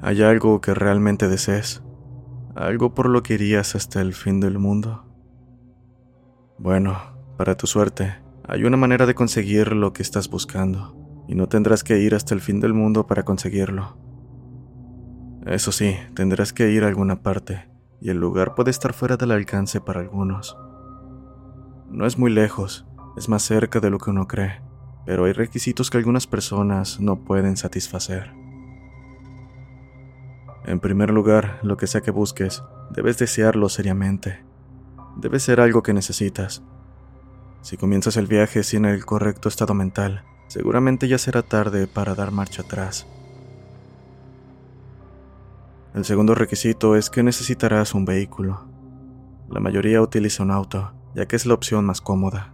¿Hay algo que realmente desees? ¿Algo por lo que irías hasta el fin del mundo? Bueno, para tu suerte, hay una manera de conseguir lo que estás buscando y no tendrás que ir hasta el fin del mundo para conseguirlo. Eso sí, tendrás que ir a alguna parte, y el lugar puede estar fuera del alcance para algunos. No es muy lejos, es más cerca de lo que uno cree, pero hay requisitos que algunas personas no pueden satisfacer. En primer lugar, lo que sea que busques, debes desearlo seriamente. Debe ser algo que necesitas. Si comienzas el viaje sin el correcto estado mental, seguramente ya será tarde para dar marcha atrás. El segundo requisito es que necesitarás un vehículo. La mayoría utiliza un auto, ya que es la opción más cómoda.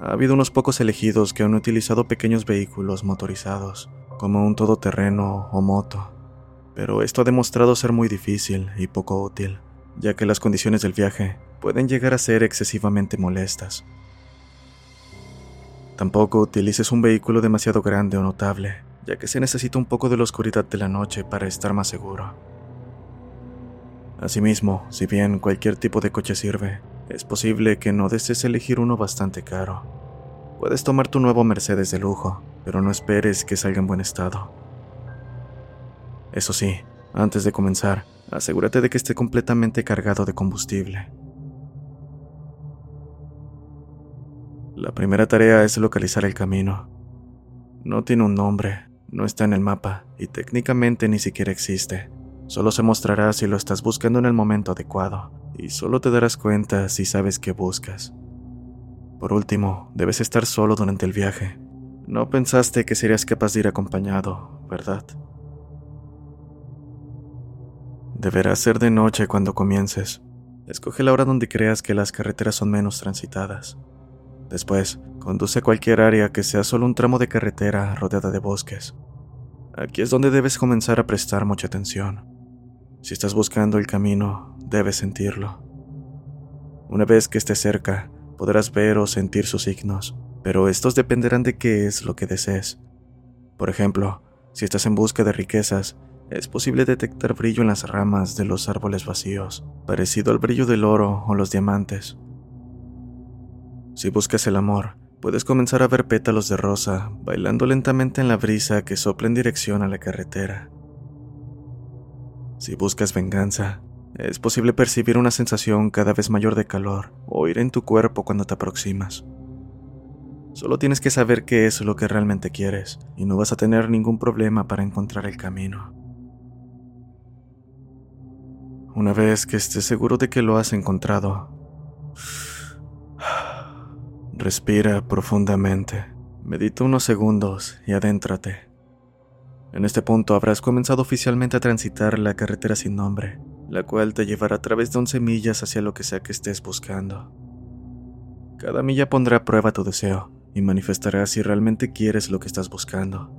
Ha habido unos pocos elegidos que han utilizado pequeños vehículos motorizados, como un todoterreno o moto, pero esto ha demostrado ser muy difícil y poco útil, ya que las condiciones del viaje pueden llegar a ser excesivamente molestas. Tampoco utilices un vehículo demasiado grande o notable, ya que se necesita un poco de la oscuridad de la noche para estar más seguro. Asimismo, si bien cualquier tipo de coche sirve, es posible que no desees elegir uno bastante caro. Puedes tomar tu nuevo Mercedes de lujo, pero no esperes que salga en buen estado. Eso sí, antes de comenzar, asegúrate de que esté completamente cargado de combustible. La primera tarea es localizar el camino. No tiene un nombre, no está en el mapa y técnicamente ni siquiera existe. Solo se mostrará si lo estás buscando en el momento adecuado y solo te darás cuenta si sabes qué buscas. Por último, debes estar solo durante el viaje. No pensaste que serías capaz de ir acompañado, ¿verdad? Deberá ser de noche cuando comiences. Escoge la hora donde creas que las carreteras son menos transitadas. Después, conduce a cualquier área que sea solo un tramo de carretera rodeada de bosques. Aquí es donde debes comenzar a prestar mucha atención. Si estás buscando el camino, debes sentirlo. Una vez que estés cerca, podrás ver o sentir sus signos, pero estos dependerán de qué es lo que desees. Por ejemplo, si estás en busca de riquezas, es posible detectar brillo en las ramas de los árboles vacíos, parecido al brillo del oro o los diamantes. Si buscas el amor, puedes comenzar a ver pétalos de rosa bailando lentamente en la brisa que sopla en dirección a la carretera. Si buscas venganza, es posible percibir una sensación cada vez mayor de calor o ir en tu cuerpo cuando te aproximas. Solo tienes que saber qué es lo que realmente quieres y no vas a tener ningún problema para encontrar el camino. Una vez que estés seguro de que lo has encontrado, respira profundamente, medita unos segundos y adéntrate. En este punto habrás comenzado oficialmente a transitar la carretera sin nombre, la cual te llevará a través de 11 millas hacia lo que sea que estés buscando. Cada milla pondrá a prueba tu deseo y manifestará si realmente quieres lo que estás buscando.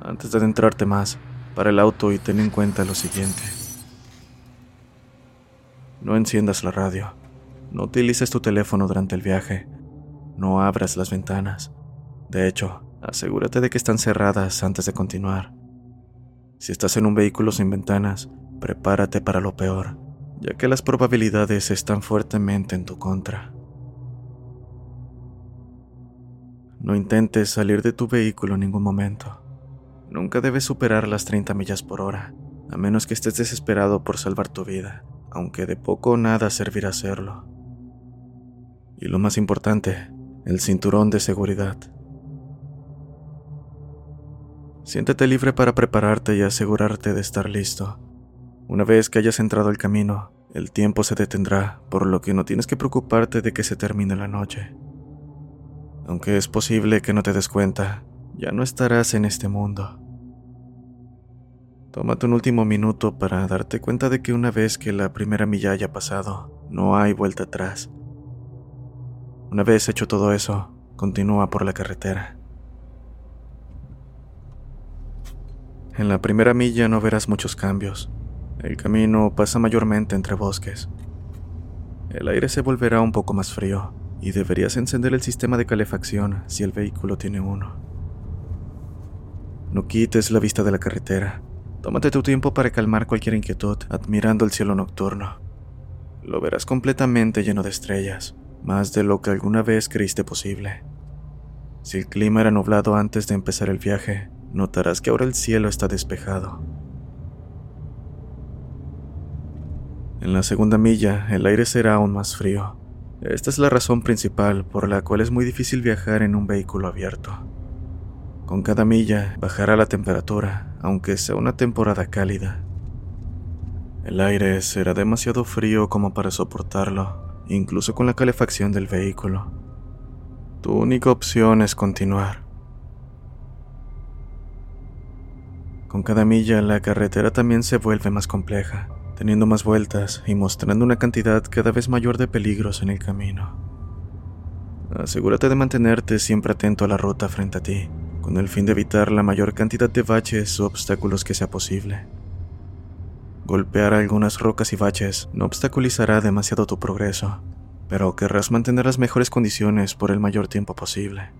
Antes de adentrarte más, para el auto y ten en cuenta lo siguiente. No enciendas la radio, no utilices tu teléfono durante el viaje, no abras las ventanas. De hecho, asegúrate de que están cerradas antes de continuar. Si estás en un vehículo sin ventanas, prepárate para lo peor, ya que las probabilidades están fuertemente en tu contra. No intentes salir de tu vehículo en ningún momento. Nunca debes superar las 30 millas por hora, a menos que estés desesperado por salvar tu vida, aunque de poco o nada servirá hacerlo. Y lo más importante, el cinturón de seguridad. Siéntete libre para prepararte y asegurarte de estar listo. Una vez que hayas entrado el camino, el tiempo se detendrá, por lo que no tienes que preocuparte de que se termine la noche. Aunque es posible que no te des cuenta, ya no estarás en este mundo. Tómate un último minuto para darte cuenta de que una vez que la primera milla haya pasado, no hay vuelta atrás. Una vez hecho todo eso, continúa por la carretera. En la primera milla no verás muchos cambios. El camino pasa mayormente entre bosques. El aire se volverá un poco más frío, y deberías encender el sistema de calefacción si el vehículo tiene uno. No quites la vista de la carretera. Tómate tu tiempo para calmar cualquier inquietud admirando el cielo nocturno. Lo verás completamente lleno de estrellas, más de lo que alguna vez creíste posible. Si el clima era nublado antes de empezar el viaje, notarás que ahora el cielo está despejado. En la segunda milla, el aire será aún más frío, esta es la razón principal por la cual es muy difícil viajar en un vehículo abierto. Con cada milla bajará la temperatura, aunque sea una temporada cálida. El aire será demasiado frío como para soportarlo, incluso con la calefacción del vehículo. Tu única opción es continuar. Con cada milla la carretera también se vuelve más compleja teniendo más vueltas y mostrando una cantidad cada vez mayor de peligros en el camino. Asegúrate de mantenerte siempre atento a la ruta frente a ti, con el fin de evitar la mayor cantidad de baches o obstáculos que sea posible. Golpear algunas rocas y baches no obstaculizará demasiado tu progreso, pero querrás mantener las mejores condiciones por el mayor tiempo posible.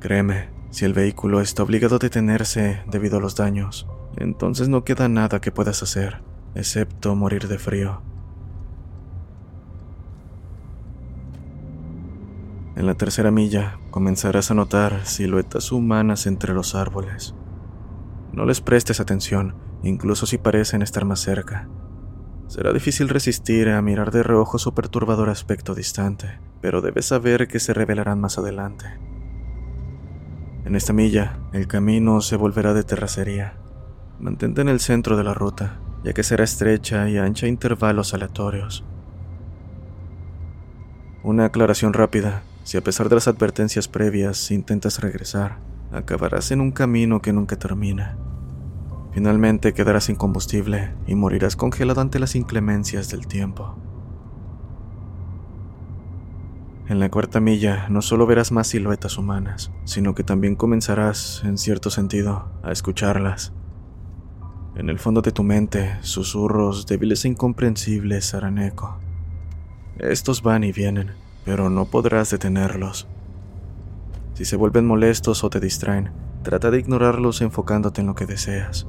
Créeme, si el vehículo está obligado a detenerse debido a los daños, entonces no queda nada que puedas hacer excepto morir de frío. En la tercera milla comenzarás a notar siluetas humanas entre los árboles. No les prestes atención, incluso si parecen estar más cerca. Será difícil resistir a mirar de reojo su perturbador aspecto distante, pero debes saber que se revelarán más adelante. En esta milla, el camino se volverá de terracería. Mantente en el centro de la ruta ya que será estrecha y ancha intervalos aleatorios. Una aclaración rápida, si a pesar de las advertencias previas intentas regresar, acabarás en un camino que nunca termina. Finalmente quedarás sin combustible y morirás congelado ante las inclemencias del tiempo. En la cuarta milla no solo verás más siluetas humanas, sino que también comenzarás, en cierto sentido, a escucharlas. En el fondo de tu mente, susurros débiles e incomprensibles harán eco. Estos van y vienen, pero no podrás detenerlos. Si se vuelven molestos o te distraen, trata de ignorarlos enfocándote en lo que deseas.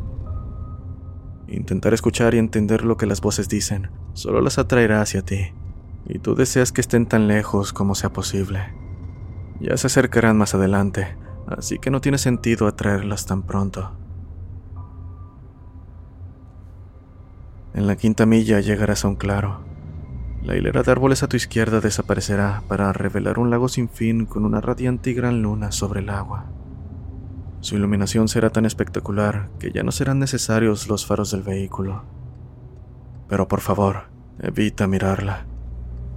Intentar escuchar y entender lo que las voces dicen solo las atraerá hacia ti, y tú deseas que estén tan lejos como sea posible. Ya se acercarán más adelante, así que no tiene sentido atraerlas tan pronto. En la quinta milla llegarás a un claro. La hilera de árboles a tu izquierda desaparecerá para revelar un lago sin fin con una radiante y gran luna sobre el agua. Su iluminación será tan espectacular que ya no serán necesarios los faros del vehículo. Pero por favor, evita mirarla.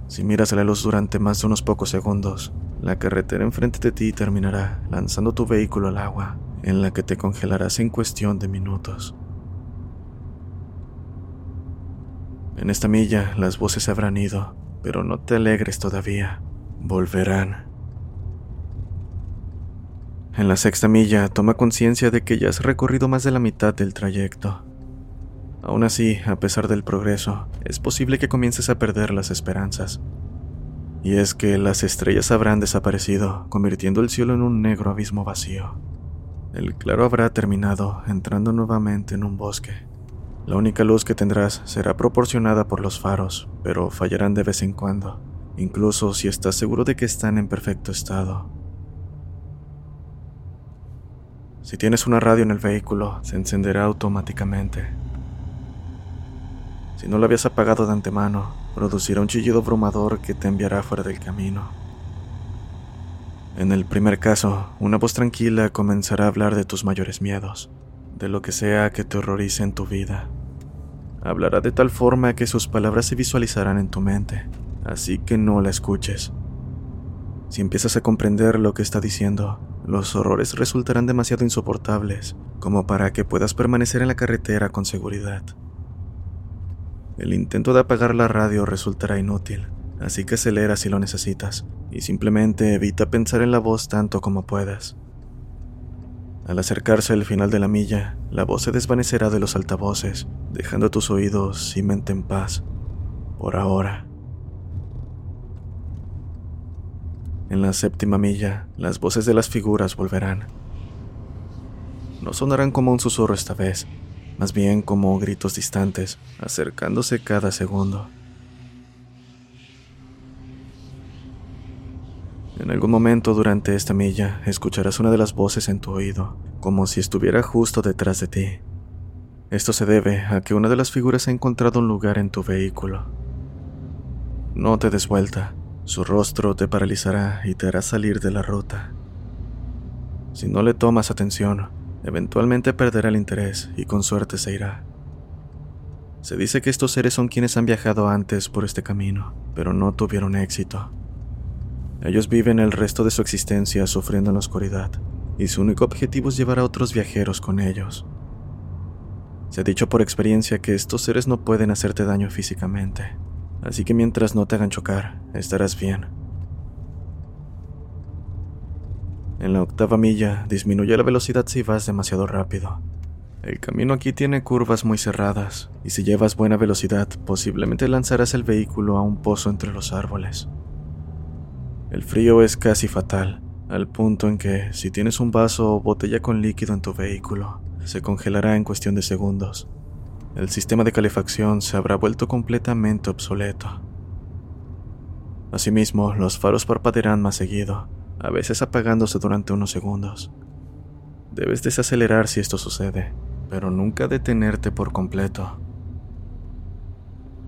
Si miras la luz durante más de unos pocos segundos, la carretera enfrente de ti terminará lanzando tu vehículo al agua, en la que te congelarás en cuestión de minutos. En esta milla las voces habrán ido, pero no te alegres todavía. Volverán. En la sexta milla toma conciencia de que ya has recorrido más de la mitad del trayecto. Aún así, a pesar del progreso, es posible que comiences a perder las esperanzas. Y es que las estrellas habrán desaparecido, convirtiendo el cielo en un negro abismo vacío. El claro habrá terminado, entrando nuevamente en un bosque. La única luz que tendrás será proporcionada por los faros, pero fallarán de vez en cuando, incluso si estás seguro de que están en perfecto estado. Si tienes una radio en el vehículo, se encenderá automáticamente. Si no lo habías apagado de antemano, producirá un chillido abrumador que te enviará fuera del camino. En el primer caso, una voz tranquila comenzará a hablar de tus mayores miedos, de lo que sea que te horrorice en tu vida. Hablará de tal forma que sus palabras se visualizarán en tu mente, así que no la escuches. Si empiezas a comprender lo que está diciendo, los horrores resultarán demasiado insoportables como para que puedas permanecer en la carretera con seguridad. El intento de apagar la radio resultará inútil, así que acelera si lo necesitas y simplemente evita pensar en la voz tanto como puedas. Al acercarse al final de la milla, la voz se desvanecerá de los altavoces, dejando tus oídos y mente en paz, por ahora. En la séptima milla, las voces de las figuras volverán. No sonarán como un susurro esta vez, más bien como gritos distantes, acercándose cada segundo. En algún momento durante esta milla escucharás una de las voces en tu oído, como si estuviera justo detrás de ti. Esto se debe a que una de las figuras ha encontrado un lugar en tu vehículo. No te des vuelta, su rostro te paralizará y te hará salir de la ruta. Si no le tomas atención, eventualmente perderá el interés y con suerte se irá. Se dice que estos seres son quienes han viajado antes por este camino, pero no tuvieron éxito. Ellos viven el resto de su existencia sufriendo en la oscuridad, y su único objetivo es llevar a otros viajeros con ellos. Se ha dicho por experiencia que estos seres no pueden hacerte daño físicamente, así que mientras no te hagan chocar, estarás bien. En la octava milla, disminuye la velocidad si vas demasiado rápido. El camino aquí tiene curvas muy cerradas, y si llevas buena velocidad, posiblemente lanzarás el vehículo a un pozo entre los árboles. El frío es casi fatal, al punto en que si tienes un vaso o botella con líquido en tu vehículo, se congelará en cuestión de segundos. El sistema de calefacción se habrá vuelto completamente obsoleto. Asimismo, los faros parpadearán más seguido, a veces apagándose durante unos segundos. Debes desacelerar si esto sucede, pero nunca detenerte por completo.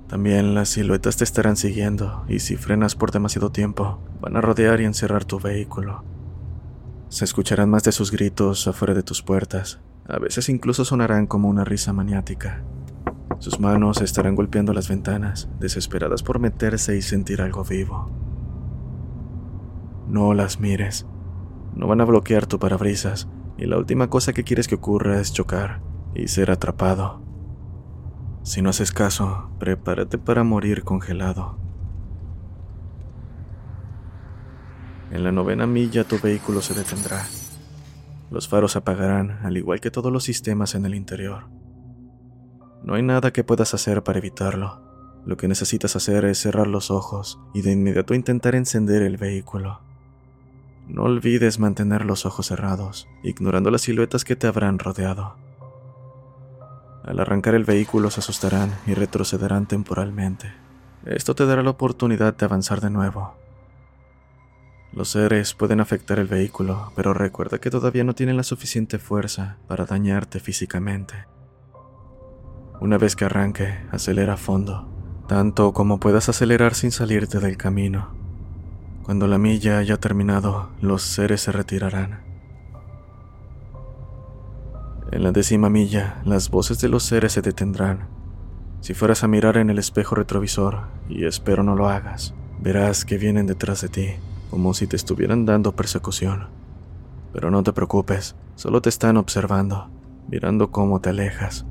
También las siluetas te estarán siguiendo y si frenas por demasiado tiempo, van a rodear y encerrar tu vehículo. Se escucharán más de sus gritos afuera de tus puertas, a veces incluso sonarán como una risa maniática. Sus manos estarán golpeando las ventanas, desesperadas por meterse y sentir algo vivo. No las mires. No van a bloquear tu parabrisas, y la última cosa que quieres que ocurra es chocar y ser atrapado. Si no haces caso, prepárate para morir congelado. En la novena milla tu vehículo se detendrá. Los faros apagarán, al igual que todos los sistemas en el interior. No hay nada que puedas hacer para evitarlo. Lo que necesitas hacer es cerrar los ojos y de inmediato intentar encender el vehículo. No olvides mantener los ojos cerrados, ignorando las siluetas que te habrán rodeado. Al arrancar el vehículo se asustarán y retrocederán temporalmente. Esto te dará la oportunidad de avanzar de nuevo. Los seres pueden afectar el vehículo, pero recuerda que todavía no tienen la suficiente fuerza para dañarte físicamente. Una vez que arranque, acelera a fondo, tanto como puedas acelerar sin salirte del camino. Cuando la milla haya terminado, los seres se retirarán. En la décima milla, las voces de los seres se detendrán. Si fueras a mirar en el espejo retrovisor, y espero no lo hagas, verás que vienen detrás de ti como si te estuvieran dando persecución. Pero no te preocupes, solo te están observando, mirando cómo te alejas.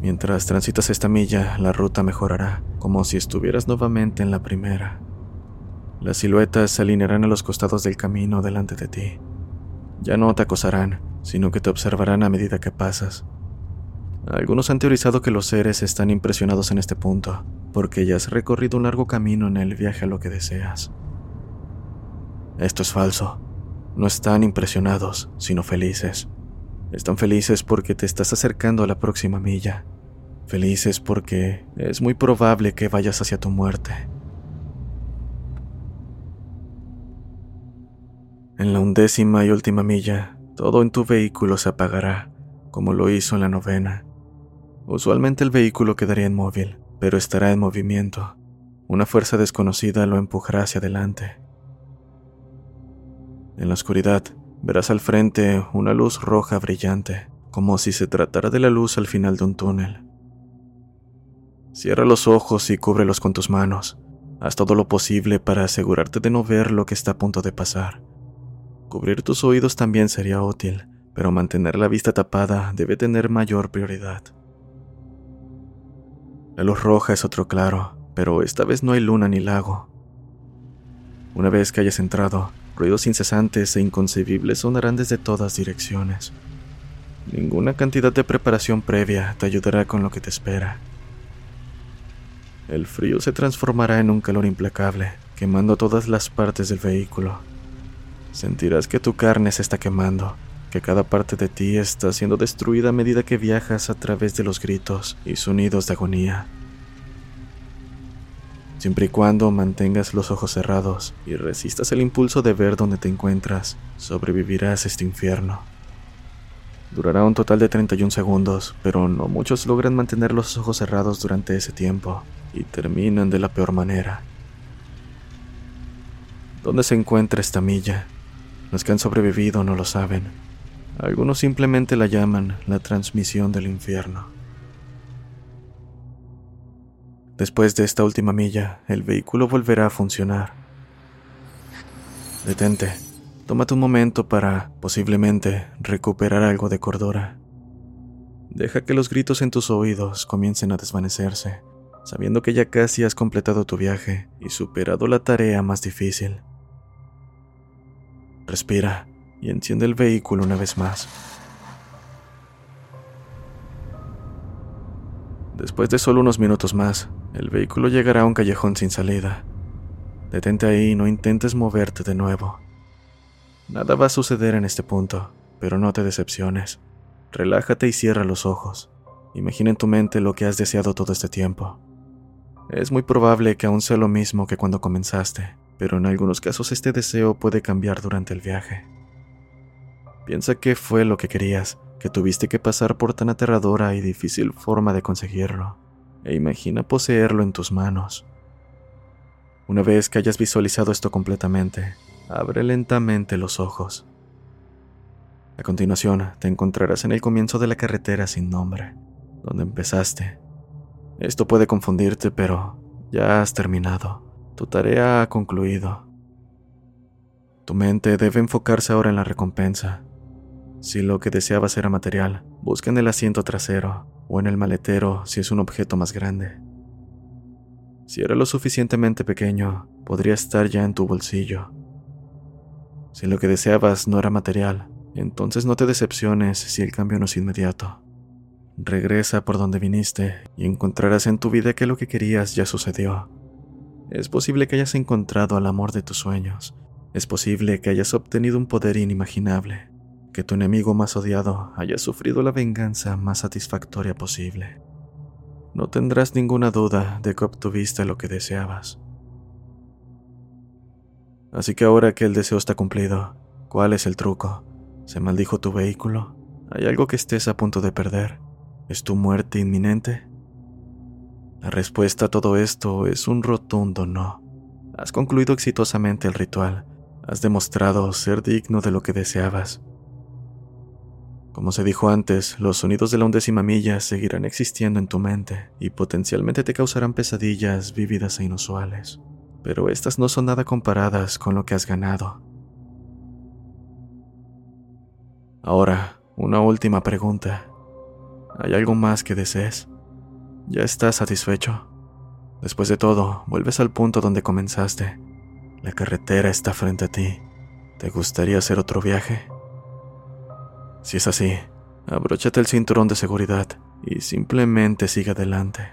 Mientras transitas esta milla, la ruta mejorará, como si estuvieras nuevamente en la primera. Las siluetas se alinearán a los costados del camino delante de ti. Ya no te acosarán, sino que te observarán a medida que pasas. Algunos han teorizado que los seres están impresionados en este punto, porque ya has recorrido un largo camino en el viaje a lo que deseas. Esto es falso. No están impresionados, sino felices. Están felices porque te estás acercando a la próxima milla. Felices porque es muy probable que vayas hacia tu muerte. En la undécima y última milla, todo en tu vehículo se apagará, como lo hizo en la novena. Usualmente el vehículo quedaría inmóvil, pero estará en movimiento. Una fuerza desconocida lo empujará hacia adelante. En la oscuridad verás al frente una luz roja brillante, como si se tratara de la luz al final de un túnel. Cierra los ojos y cúbrelos con tus manos. Haz todo lo posible para asegurarte de no ver lo que está a punto de pasar. Cubrir tus oídos también sería útil, pero mantener la vista tapada debe tener mayor prioridad. La luz roja es otro claro, pero esta vez no hay luna ni lago. Una vez que hayas entrado, ruidos incesantes e inconcebibles sonarán desde todas direcciones. Ninguna cantidad de preparación previa te ayudará con lo que te espera. El frío se transformará en un calor implacable, quemando todas las partes del vehículo. Sentirás que tu carne se está quemando, que cada parte de ti está siendo destruida a medida que viajas a través de los gritos y sonidos de agonía. Siempre y cuando mantengas los ojos cerrados y resistas el impulso de ver dónde te encuentras, sobrevivirás este infierno. Durará un total de 31 segundos, pero no muchos logran mantener los ojos cerrados durante ese tiempo y terminan de la peor manera. ¿Dónde se encuentra esta milla? Los que han sobrevivido no lo saben, algunos simplemente la llaman la transmisión del infierno. Después de esta última milla, el vehículo volverá a funcionar. Detente. Tómate un momento para, posiblemente, recuperar algo de cordura. Deja que los gritos en tus oídos comiencen a desvanecerse, sabiendo que ya casi has completado tu viaje y superado la tarea más difícil. Respira y enciende el vehículo una vez más. Después de solo unos minutos más, el vehículo llegará a un callejón sin salida. Detente ahí y no intentes moverte de nuevo. Nada va a suceder en este punto, pero no te decepciones. Relájate y cierra los ojos. Imagina en tu mente lo que has deseado todo este tiempo. Es muy probable que aún sea lo mismo que cuando comenzaste, pero en algunos casos este deseo puede cambiar durante el viaje. Piensa qué fue lo que querías, que tuviste que pasar por tan aterradora y difícil forma de conseguirlo, e imagina poseerlo en tus manos. Una vez que hayas visualizado esto completamente, abre lentamente los ojos. A continuación, te encontrarás en el comienzo de la carretera sin nombre, donde empezaste. Esto puede confundirte, pero ya has terminado. Tu tarea ha concluido. Tu mente debe enfocarse ahora en la recompensa, si lo que deseabas era material, busca en el asiento trasero o en el maletero si es un objeto más grande. Si era lo suficientemente pequeño, podría estar ya en tu bolsillo. Si lo que deseabas no era material, entonces no te decepciones si el cambio no es inmediato. Regresa por donde viniste y encontrarás en tu vida que lo que querías ya sucedió. Es posible que hayas encontrado al amor de tus sueños. Es posible que hayas obtenido un poder inimaginable. Que tu enemigo más odiado haya sufrido la venganza más satisfactoria posible. No tendrás ninguna duda de que obtuviste lo que deseabas. Así que ahora que el deseo está cumplido, ¿cuál es el truco? ¿Se maldijo tu vehículo? ¿Hay algo que estés a punto de perder? ¿Es tu muerte inminente? La respuesta a todo esto es un rotundo no. Has concluido exitosamente el ritual. Has demostrado ser digno de lo que deseabas. Como se dijo antes, los sonidos de la undécima milla seguirán existiendo en tu mente y potencialmente te causarán pesadillas vívidas e inusuales pero estas no son nada comparadas con lo que has ganado. Ahora, una última pregunta. ¿Hay algo más que desees? ¿Ya estás satisfecho? Después de todo, vuelves al punto donde comenzaste. La carretera está frente a ti. ¿Te gustaría hacer otro viaje? Si es así, abróchate el cinturón de seguridad y simplemente sigue adelante.